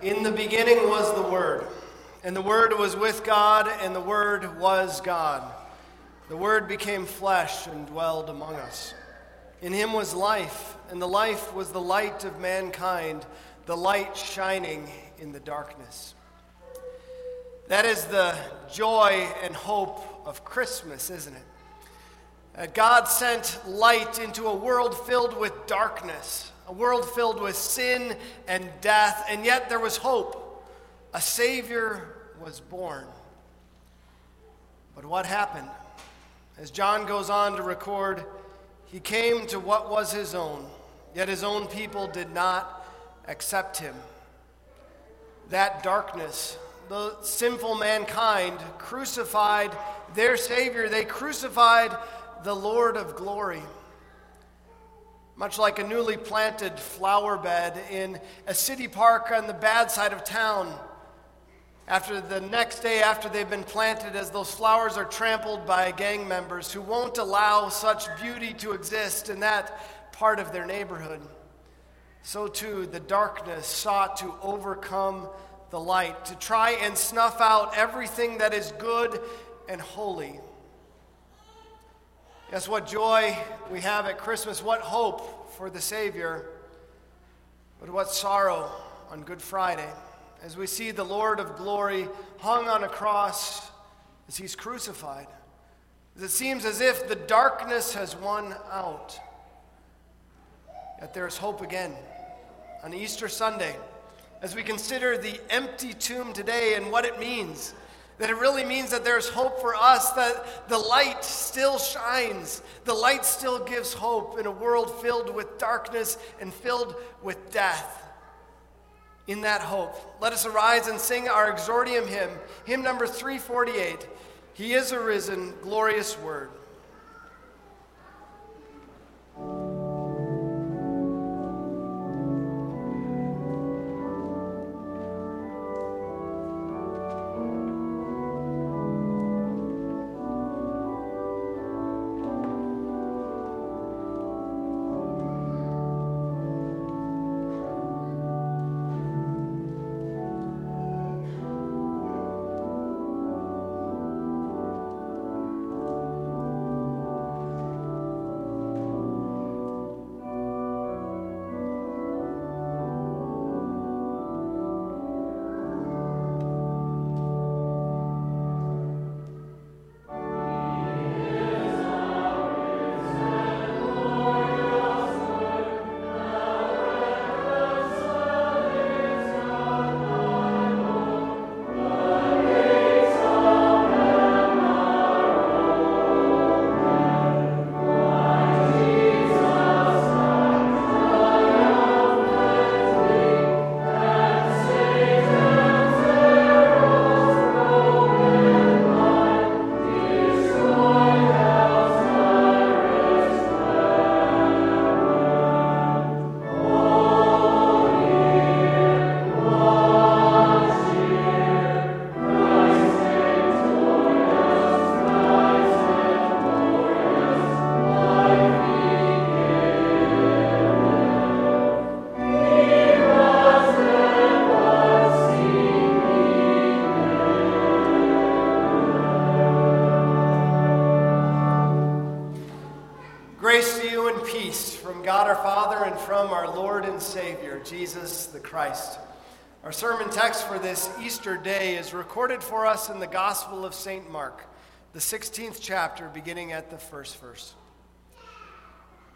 In the beginning was the Word, and the Word was with God, and the Word was God. The Word became flesh and dwelled among us. In him was life, and the life was the light of mankind, the light shining in the darkness. That is the joy and hope of Christmas, isn't it? That God sent light into a world filled with darkness a world filled with sin and death, and yet there was hope. A Savior was born. But what happened? As John goes on to record, he came to what was his own, yet his own people did not accept him. That darkness, the sinful mankind, crucified their Savior. They crucified the Lord of glory much like a newly planted flower bed in a city park on the bad side of town. After the next day after they've been planted, as those flowers are trampled by gang members who won't allow such beauty to exist in that part of their neighborhood, so too the darkness sought to overcome the light, to try and snuff out everything that is good and holy. Yes, what joy we have at Christmas, what hope for the Savior, but what sorrow on Good Friday as we see the Lord of glory hung on a cross as he's crucified. It seems as if the darkness has won out. Yet there is hope again on Easter Sunday as we consider the empty tomb today and what it means that it really means that there's hope for us, that the light still shines. The light still gives hope in a world filled with darkness and filled with death. In that hope, let us arise and sing our exordium hymn, hymn number 348. He is a risen, glorious word. Jesus the Christ. Our sermon text for this Easter day is recorded for us in the Gospel of St. Mark, the 16th chapter, beginning at the first verse.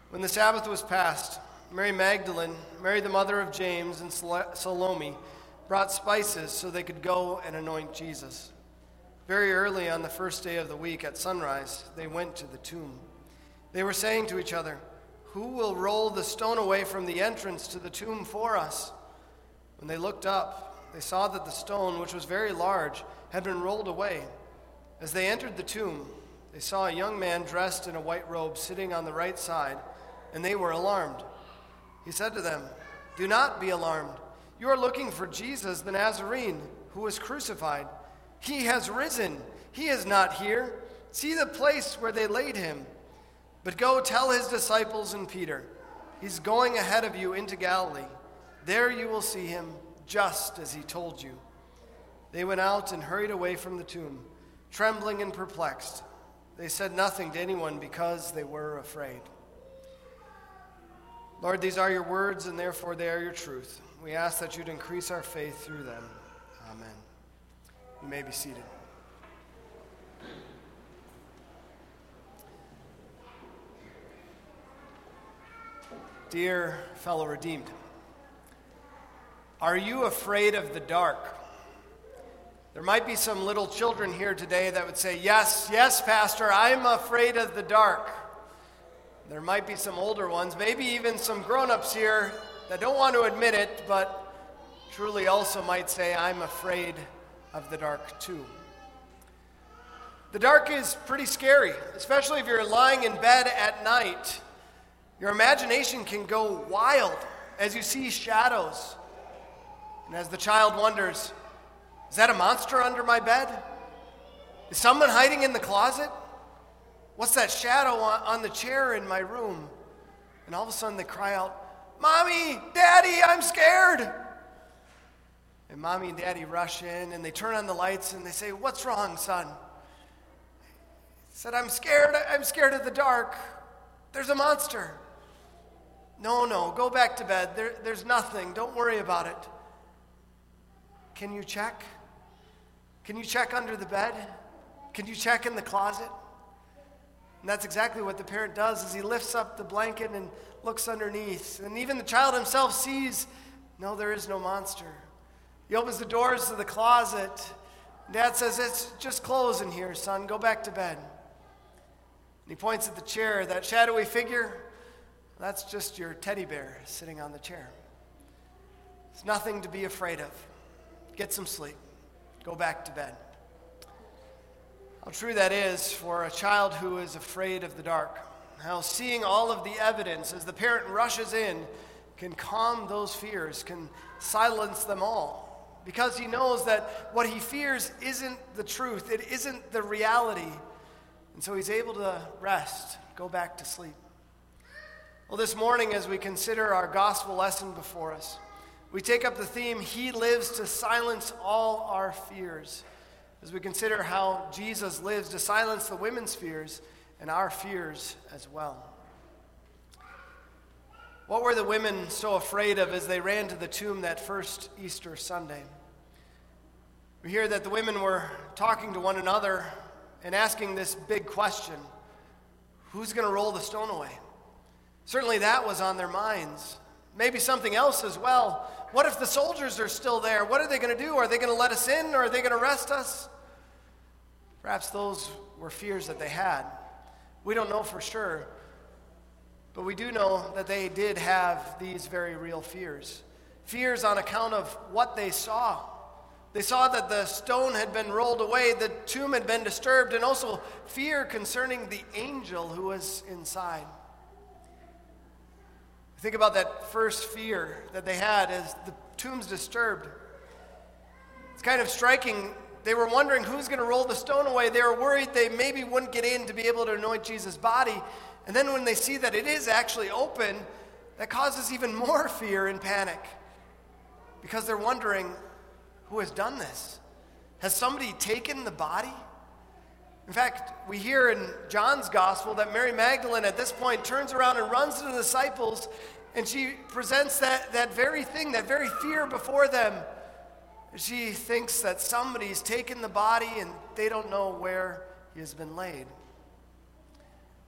When the Sabbath was past, Mary Magdalene, Mary the mother of James, and Salome brought spices so they could go and anoint Jesus. Very early on the first day of the week at sunrise, they went to the tomb. They were saying to each other, who will roll the stone away from the entrance to the tomb for us? When they looked up, they saw that the stone, which was very large, had been rolled away. As they entered the tomb, they saw a young man dressed in a white robe sitting on the right side, and they were alarmed. He said to them, Do not be alarmed. You are looking for Jesus the Nazarene, who was crucified. He has risen. He is not here. See the place where they laid him. But go tell his disciples and Peter, he's going ahead of you into Galilee. There you will see him just as he told you. They went out and hurried away from the tomb, trembling and perplexed. They said nothing to anyone because they were afraid. Lord, these are your words, and therefore they are your truth. We ask that you'd increase our faith through them. Amen. You may be seated. Dear fellow redeemed, are you afraid of the dark? There might be some little children here today that would say, Yes, yes, Pastor, I'm afraid of the dark. There might be some older ones, maybe even some grown ups here that don't want to admit it, but truly also might say, I'm afraid of the dark too. The dark is pretty scary, especially if you're lying in bed at night. Your imagination can go wild as you see shadows. And as the child wonders, is that a monster under my bed? Is someone hiding in the closet? What's that shadow on, the chair in my room? And all of a sudden they cry out, Mommy, Daddy, I'm scared. And mommy and daddy rush in and they turn on the lights and they say, What's wrong, son? He said, I'm scared. I'm scared of the dark. There's a monster. No, no, go back to bed. There, there's nothing. Don't worry about it. Can you check? Can you check under the bed? Can you check in the closet? And that's exactly what the parent does is he lifts up the blanket and looks underneath. And even the child himself sees, no, there is no monster. He opens the doors to the closet. Dad says, It's just clothes in here, son. Go back to bed. And he points at the chair. That shadowy figure, that's just your teddy bear sitting on the chair. It's nothing to be afraid of. Get some sleep. Go back to bed. How true that is for a child who is afraid of the dark. How seeing all of the evidence as the parent rushes in can calm those fears, can silence them all. Because he knows that what he fears isn't the truth, it isn't the reality. And so he's able to rest, go back to sleep. Well, this morning, as we consider our gospel lesson before us, we take up the theme, He lives to silence all our fears, as we consider how Jesus lives to silence the women's fears and our fears as well. What were the women so afraid of as they ran to the tomb that first Easter Sunday? We hear that the women were talking to one another and asking this big question Who's going to roll the stone away? Certainly that was on their minds. Maybe something else as well. What if the soldiers are still there? What are they going to do? Are they going to let us in or are they going to arrest us? Perhaps those were fears that they had. We don't know for sure. But we do know that they did have these very real fears. Fears on account of what they saw. They saw that the stone had been rolled away, the tomb had been disturbed, and also fear concerning the angel who was inside. Think about that first fear that they had as the tomb's disturbed. It's kind of striking. They were wondering who's going to roll the stone away. They were worried they maybe wouldn't get in to be able to anoint Jesus' body. And then when they see that it is actually open, that causes even more fear and panic because they're wondering who has done this. Has somebody taken the body? In fact, we hear in John's gospel that Mary Magdalene at this point turns around and runs to the disciples and she presents that, that very thing, that very fear before them. She thinks that somebody's taken the body and they don't know where he has been laid.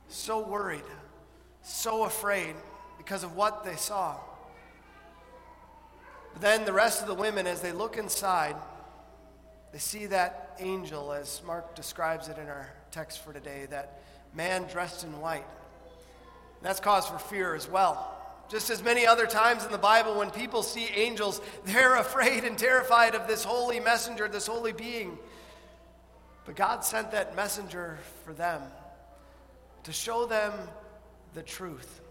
So worried, so afraid because of what they saw. But then the rest of the women, as they look inside, they see that angel, as Mark describes it in our text for today, that man dressed in white. And that's cause for fear as well. Just as many other times in the Bible, when people see angels, they're afraid and terrified of this holy messenger, this holy being. But God sent that messenger for them to show them the truth.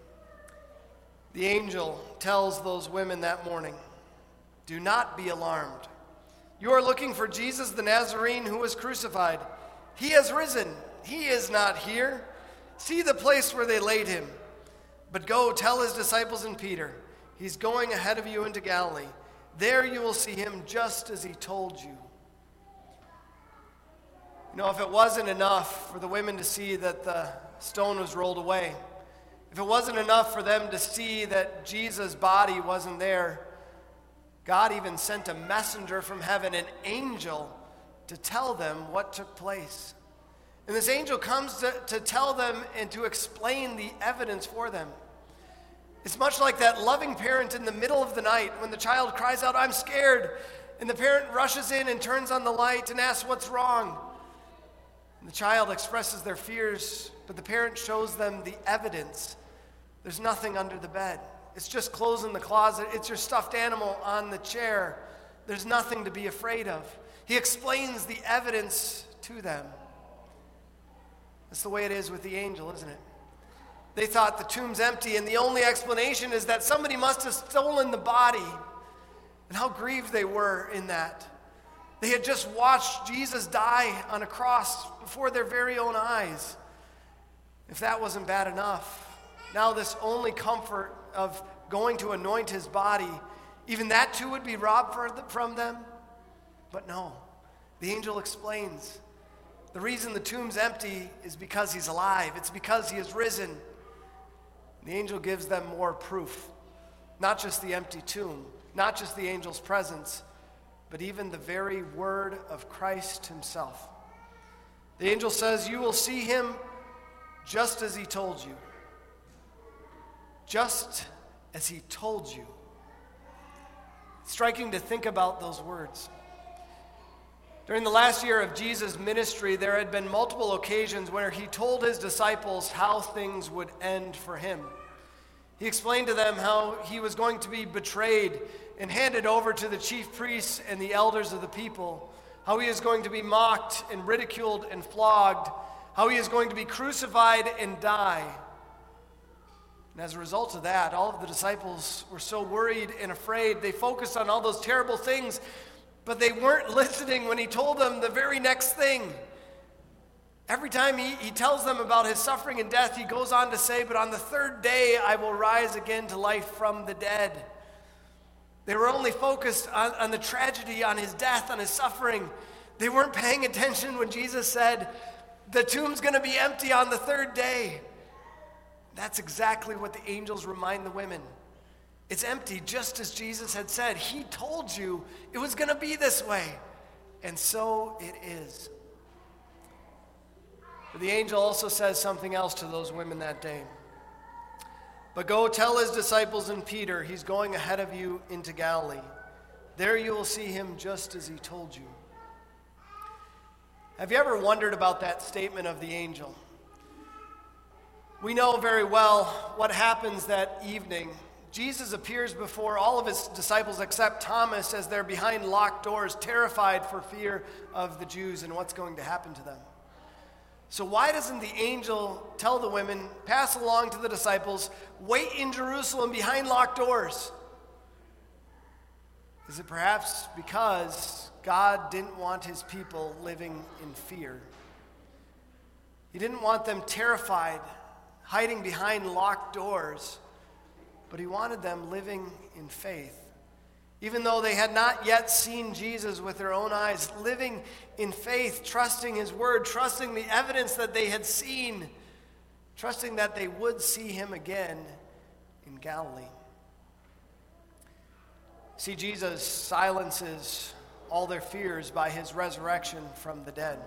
The angel tells those women that morning Do not be alarmed. You are looking for Jesus the Nazarene who was crucified. He has risen, he is not here. See the place where they laid him. But go tell his disciples and Peter, he's going ahead of you into Galilee. There you will see him just as he told you. You know, if it wasn't enough for the women to see that the stone was rolled away, if it wasn't enough for them to see that Jesus' body wasn't there, God even sent a messenger from heaven, an angel, to tell them what took place. And this angel comes to, to tell them and to explain the evidence for them. It's much like that loving parent in the middle of the night when the child cries out, I'm scared. And the parent rushes in and turns on the light and asks, What's wrong? And the child expresses their fears, but the parent shows them the evidence. There's nothing under the bed. It's just clothes in the closet. It's your stuffed animal on the chair. There's nothing to be afraid of. He explains the evidence to them. That's the way it is with the angel, isn't it? They thought the tomb's empty, and the only explanation is that somebody must have stolen the body. And how grieved they were in that. They had just watched Jesus die on a cross before their very own eyes. If that wasn't bad enough, now this only comfort of going to anoint his body, even that too would be robbed from them? But no. The angel explains the reason the tomb's empty is because he's alive, it's because he has risen. The angel gives them more proof. Not just the empty tomb, not just the angel's presence, but even the very word of Christ himself. The angel says, You will see him just as he told you. Just as he told you. striking to think about those words. During the last year of Jesus' ministry, there had been multiple occasions where he told his disciples how things would end for him. He explained to them how he was going to be betrayed and handed over to the chief priests and the elders of the people, how he is going to be mocked and ridiculed and flogged, how he is going to be crucified and die. And as a result of that, all of the disciples were so worried and afraid. They focused on all those terrible things but they weren't listening when he told them the very next thing. Every time he, he tells them about his suffering and death, he goes on to say, But on the third day I will rise again to life from the dead. They were only focused on, on the tragedy, on his death, on his suffering. They weren't paying attention when Jesus said, The tomb's going to be empty on the third day. That's exactly what the angels remind the women. It's empty, just as Jesus had said. He told you it was going to be this way. And so it is. But the angel also says something else to those women that day. But go tell his disciples and Peter, he's going ahead of you into Galilee. There you will see him just as he told you. Have you ever wondered about that statement of the angel? We know very well what happens that evening Jesus appears before all of his disciples except Thomas as they're behind locked doors, terrified for fear of the Jews and what's going to happen to them. So, why doesn't the angel tell the women, pass along to the disciples, wait in Jerusalem behind locked doors? Is it perhaps because God didn't want his people living in fear? He didn't want them terrified, hiding behind locked doors but he wanted them living in faith. Even though they had not yet seen Jesus with their own eyes, living in faith, trusting his word, trusting the evidence that they had seen, trusting that they would see him again in Galilee. See, Jesus silences all their fears by his resurrection from the dead.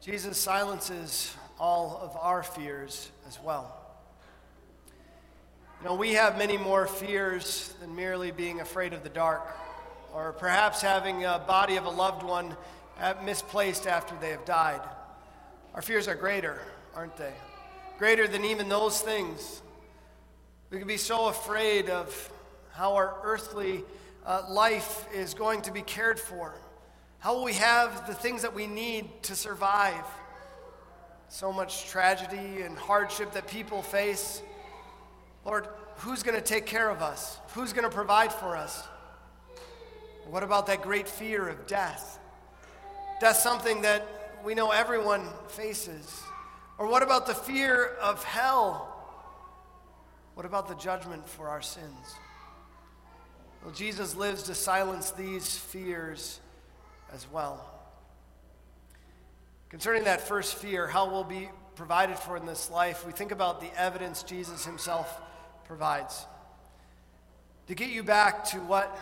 Jesus silences all of our fears as well. You know, we have many more fears than merely being afraid of the dark, or perhaps having a body of a loved one misplaced after they have died. Our fears are greater, aren't they? Greater than even those things. We can be so afraid of how our earthly uh, life is going to be cared for. How will we have the things that we need to survive? So much tragedy and hardship that people face. Lord, who's going to take care of us? Who's going to provide for us? What about that great fear of death? That's something that we know everyone faces. Or what about the fear of hell? What about the judgment for our sins? Well, Jesus lives to silence these fears as well. Concerning that first fear, how we'll be provided for in this life, we think about the evidence Jesus himself provides. To get you back to what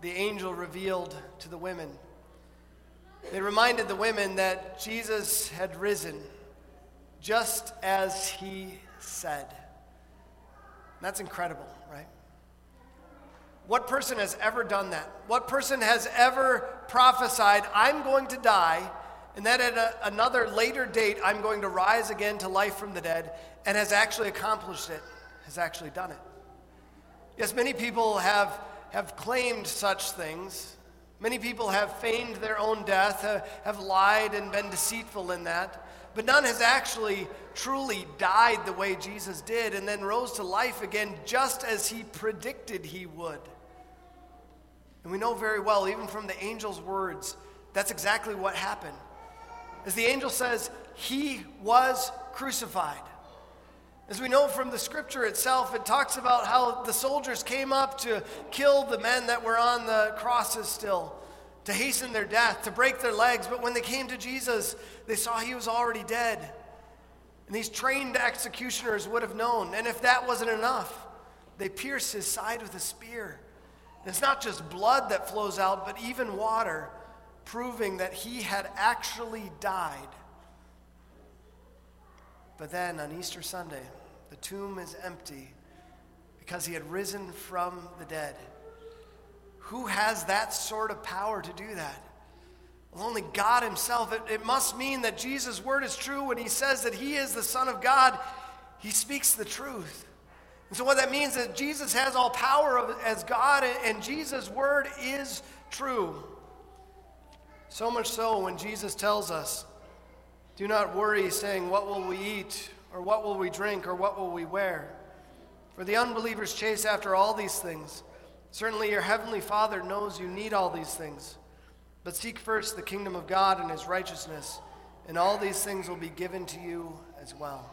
the angel revealed to the women, they reminded the women that Jesus had risen just as he said. That's incredible, right? What person has ever done that? What person has ever prophesied, I'm going to die, and then at a, another later date, I'm going to rise again to life from the dead, and has actually accomplished it, has actually done it? Yes, many people have, have claimed such things. Many people have feigned their own death, uh, have lied and been deceitful in that. But none has actually truly died the way Jesus did and then rose to life again just as he predicted he would. And we know very well, even from the angel's words, that's exactly what happened. As the angel says, he was crucified. As we know from the scripture itself, it talks about how the soldiers came up to kill the men that were on the crosses still, to hasten their death, to break their legs. But when they came to Jesus, they saw he was already dead. And these trained executioners would have known. And if that wasn't enough, they pierced his side with a spear. And it's not just blood that flows out, but even water, proving that he had actually died. But then on Easter Sunday, the tomb is empty because he had risen from the dead. Who has that sort of power to do that? Well, only God Himself. It, it must mean that Jesus' word is true when He says that He is the Son of God. He speaks the truth. And so, what that means is Jesus has all power of, as God, and Jesus' word is true. So much so when Jesus tells us, Do not worry, saying, What will we eat? Or what will we drink? Or what will we wear? For the unbelievers chase after all these things. Certainly, your heavenly Father knows you need all these things. But seek first the kingdom of God and his righteousness, and all these things will be given to you as well.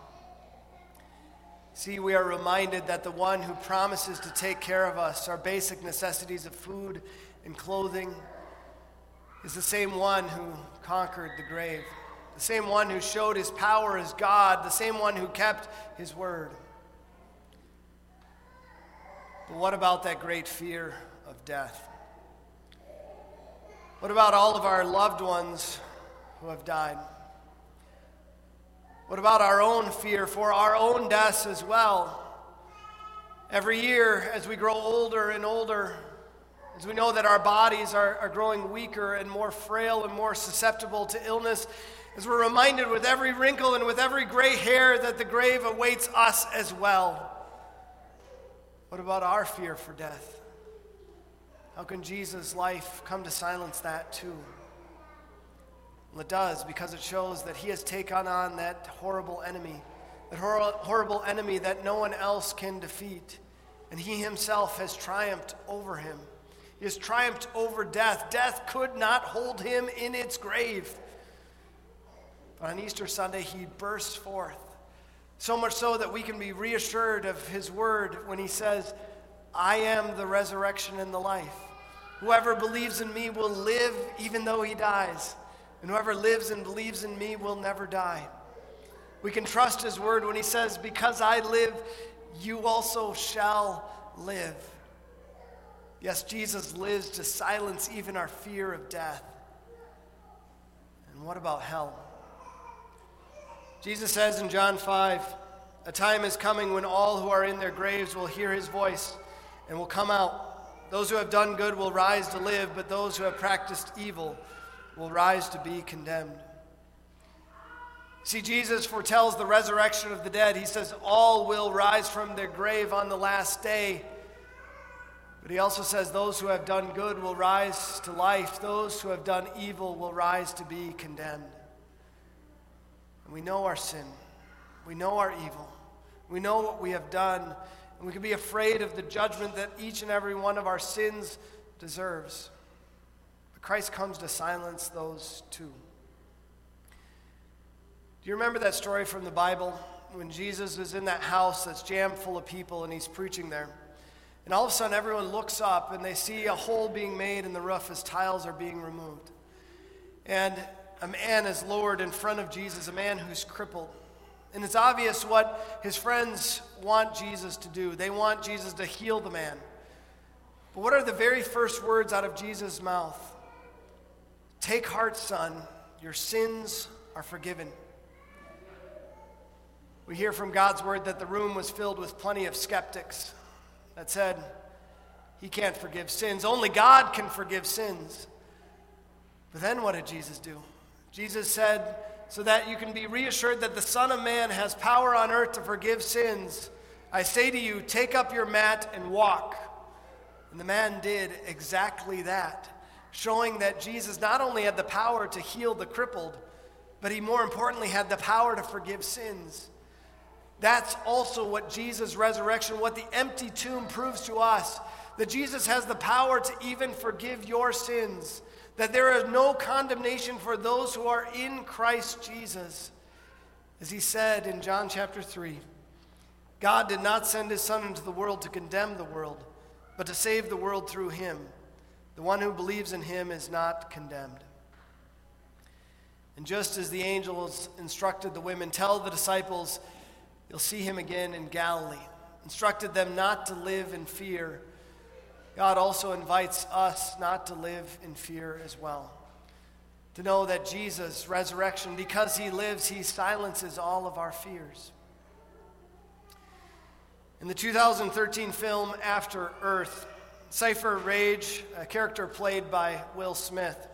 See, we are reminded that the one who promises to take care of us, our basic necessities of food and clothing, is the same one who conquered the grave, the same one who showed his power as God, the same one who kept his word. But what about that great fear of death? What about all of our loved ones who have died? What about our own fear for our own deaths as well? Every year, as we grow older and older, as we know that our bodies are, are growing weaker and more frail and more susceptible to illness, as we're reminded with every wrinkle and with every gray hair that the grave awaits us as well. What about our fear for death? How can Jesus' life come to silence that too? Well, it does because it shows that he has taken on that horrible enemy, that hor- horrible enemy that no one else can defeat. And he himself has triumphed over him. He has triumphed over death. Death could not hold him in its grave. On Easter Sunday, he bursts forth. So much so that we can be reassured of his word when he says, I am the resurrection and the life. Whoever believes in me will live even though he dies. And whoever lives and believes in me will never die. We can trust his word when he says, Because I live, you also shall live. Yes, Jesus lives to silence even our fear of death. And what about hell? Jesus says in John 5 A time is coming when all who are in their graves will hear his voice and will come out. Those who have done good will rise to live, but those who have practiced evil will rise to be condemned. See, Jesus foretells the resurrection of the dead. He says all will rise from their grave on the last day. But he also says those who have done good will rise to life, those who have done evil will rise to be condemned. And we know our sin, we know our evil, we know what we have done. And we can be afraid of the judgment that each and every one of our sins deserves. But Christ comes to silence those too. Do you remember that story from the Bible when Jesus is in that house that's jammed full of people and he's preaching there? And all of a sudden, everyone looks up and they see a hole being made in the roof as tiles are being removed. And a man is lowered in front of Jesus, a man who's crippled. And it's obvious what his friends want Jesus to do. They want Jesus to heal the man. But what are the very first words out of Jesus' mouth? Take heart, son, your sins are forgiven. We hear from God's word that the room was filled with plenty of skeptics that said, He can't forgive sins. Only God can forgive sins. But then what did Jesus do? Jesus said, So that you can be reassured that the Son of Man has power on earth to forgive sins, I say to you, take up your mat and walk. And the man did exactly that, showing that Jesus not only had the power to heal the crippled, but he more importantly had the power to forgive sins. That's also what Jesus' resurrection, what the empty tomb proves to us that Jesus has the power to even forgive your sins, that there is no condemnation for those who are in Christ Jesus. As he said in John chapter 3, God did not send his Son into the world to condemn the world, but to save the world through him. The one who believes in him is not condemned. And just as the angels instructed the women, tell the disciples, You'll see him again in Galilee. Instructed them not to live in fear. God also invites us not to live in fear as well. To know that Jesus' resurrection, because he lives, he silences all of our fears. In the 2013 film After Earth, Cypher Raige, a character played by Will Smith,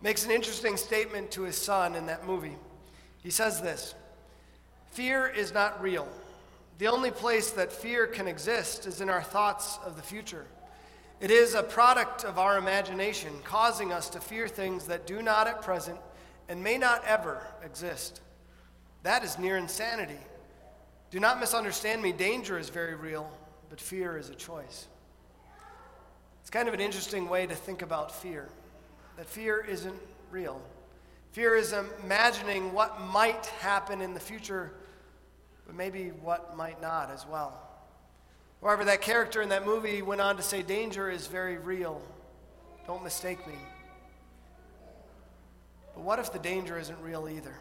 makes an interesting statement to his son in that movie. He says this Fear is not real. The only place that fear can exist is in our thoughts of the future. It is a product of our imagination, causing us to fear things that do not at present and may not ever exist. That is near insanity. Do not misunderstand me. Danger is very real, but fear is a choice. It's kind of an interesting way to think about fear that fear isn't real. Fear is imagining what might happen in the future but maybe what might not as well. However, that character in that movie went on to say, Danger is very real. Don't mistake me. But what if the danger isn't real either?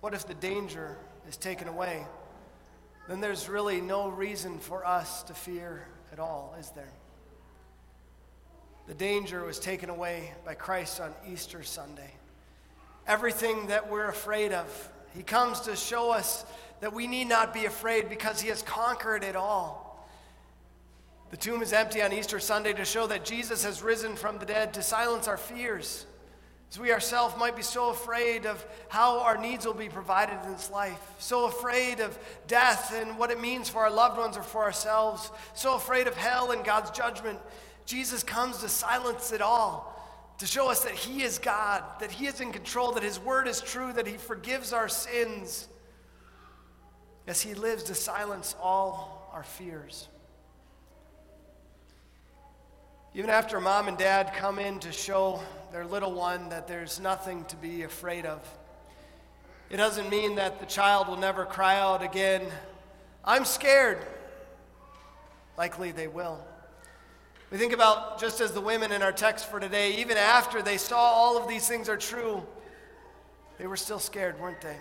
What if the danger is taken away? Then there's really no reason for us to fear at all, is there? The danger was taken away by Christ on Easter Sunday. Everything that we're afraid of, He comes to show us that we need not be afraid because he has conquered it all. The tomb is empty on Easter Sunday to show that Jesus has risen from the dead to silence our fears. As we ourselves might be so afraid of how our needs will be provided in this life, so afraid of death and what it means for our loved ones or for ourselves, so afraid of hell and God's judgment, Jesus comes to silence it all, to show us that He is God, that He is in control, that His word is true, that He forgives our sins as he lives to silence all our fears. Even after mom and dad come in to show their little one that there's nothing to be afraid of, it doesn't mean that the child will never cry out again, I'm scared. Likely they will. We think about just as the women in our text for today, even after they saw all of these things are true, they were still scared, weren't they?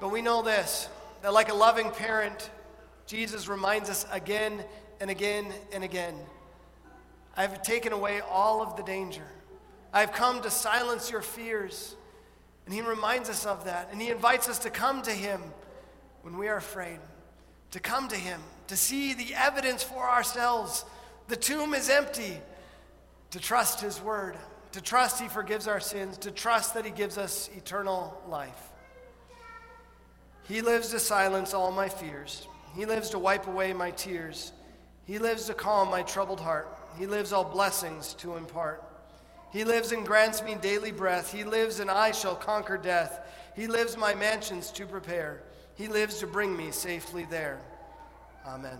But we know this that, like a loving parent, Jesus reminds us again and again and again I've taken away all of the danger. I've come to silence your fears. And he reminds us of that. And he invites us to come to him when we are afraid, to come to him, to see the evidence for ourselves. The tomb is empty, to trust his word, to trust he forgives our sins, to trust that he gives us eternal life. He lives to silence all my fears. He lives to wipe away my tears. He lives to calm my troubled heart. He lives all blessings to impart. He lives and grants me daily breath. He lives and I shall conquer death. He lives my mansions to prepare. He lives to bring me safely there. Amen.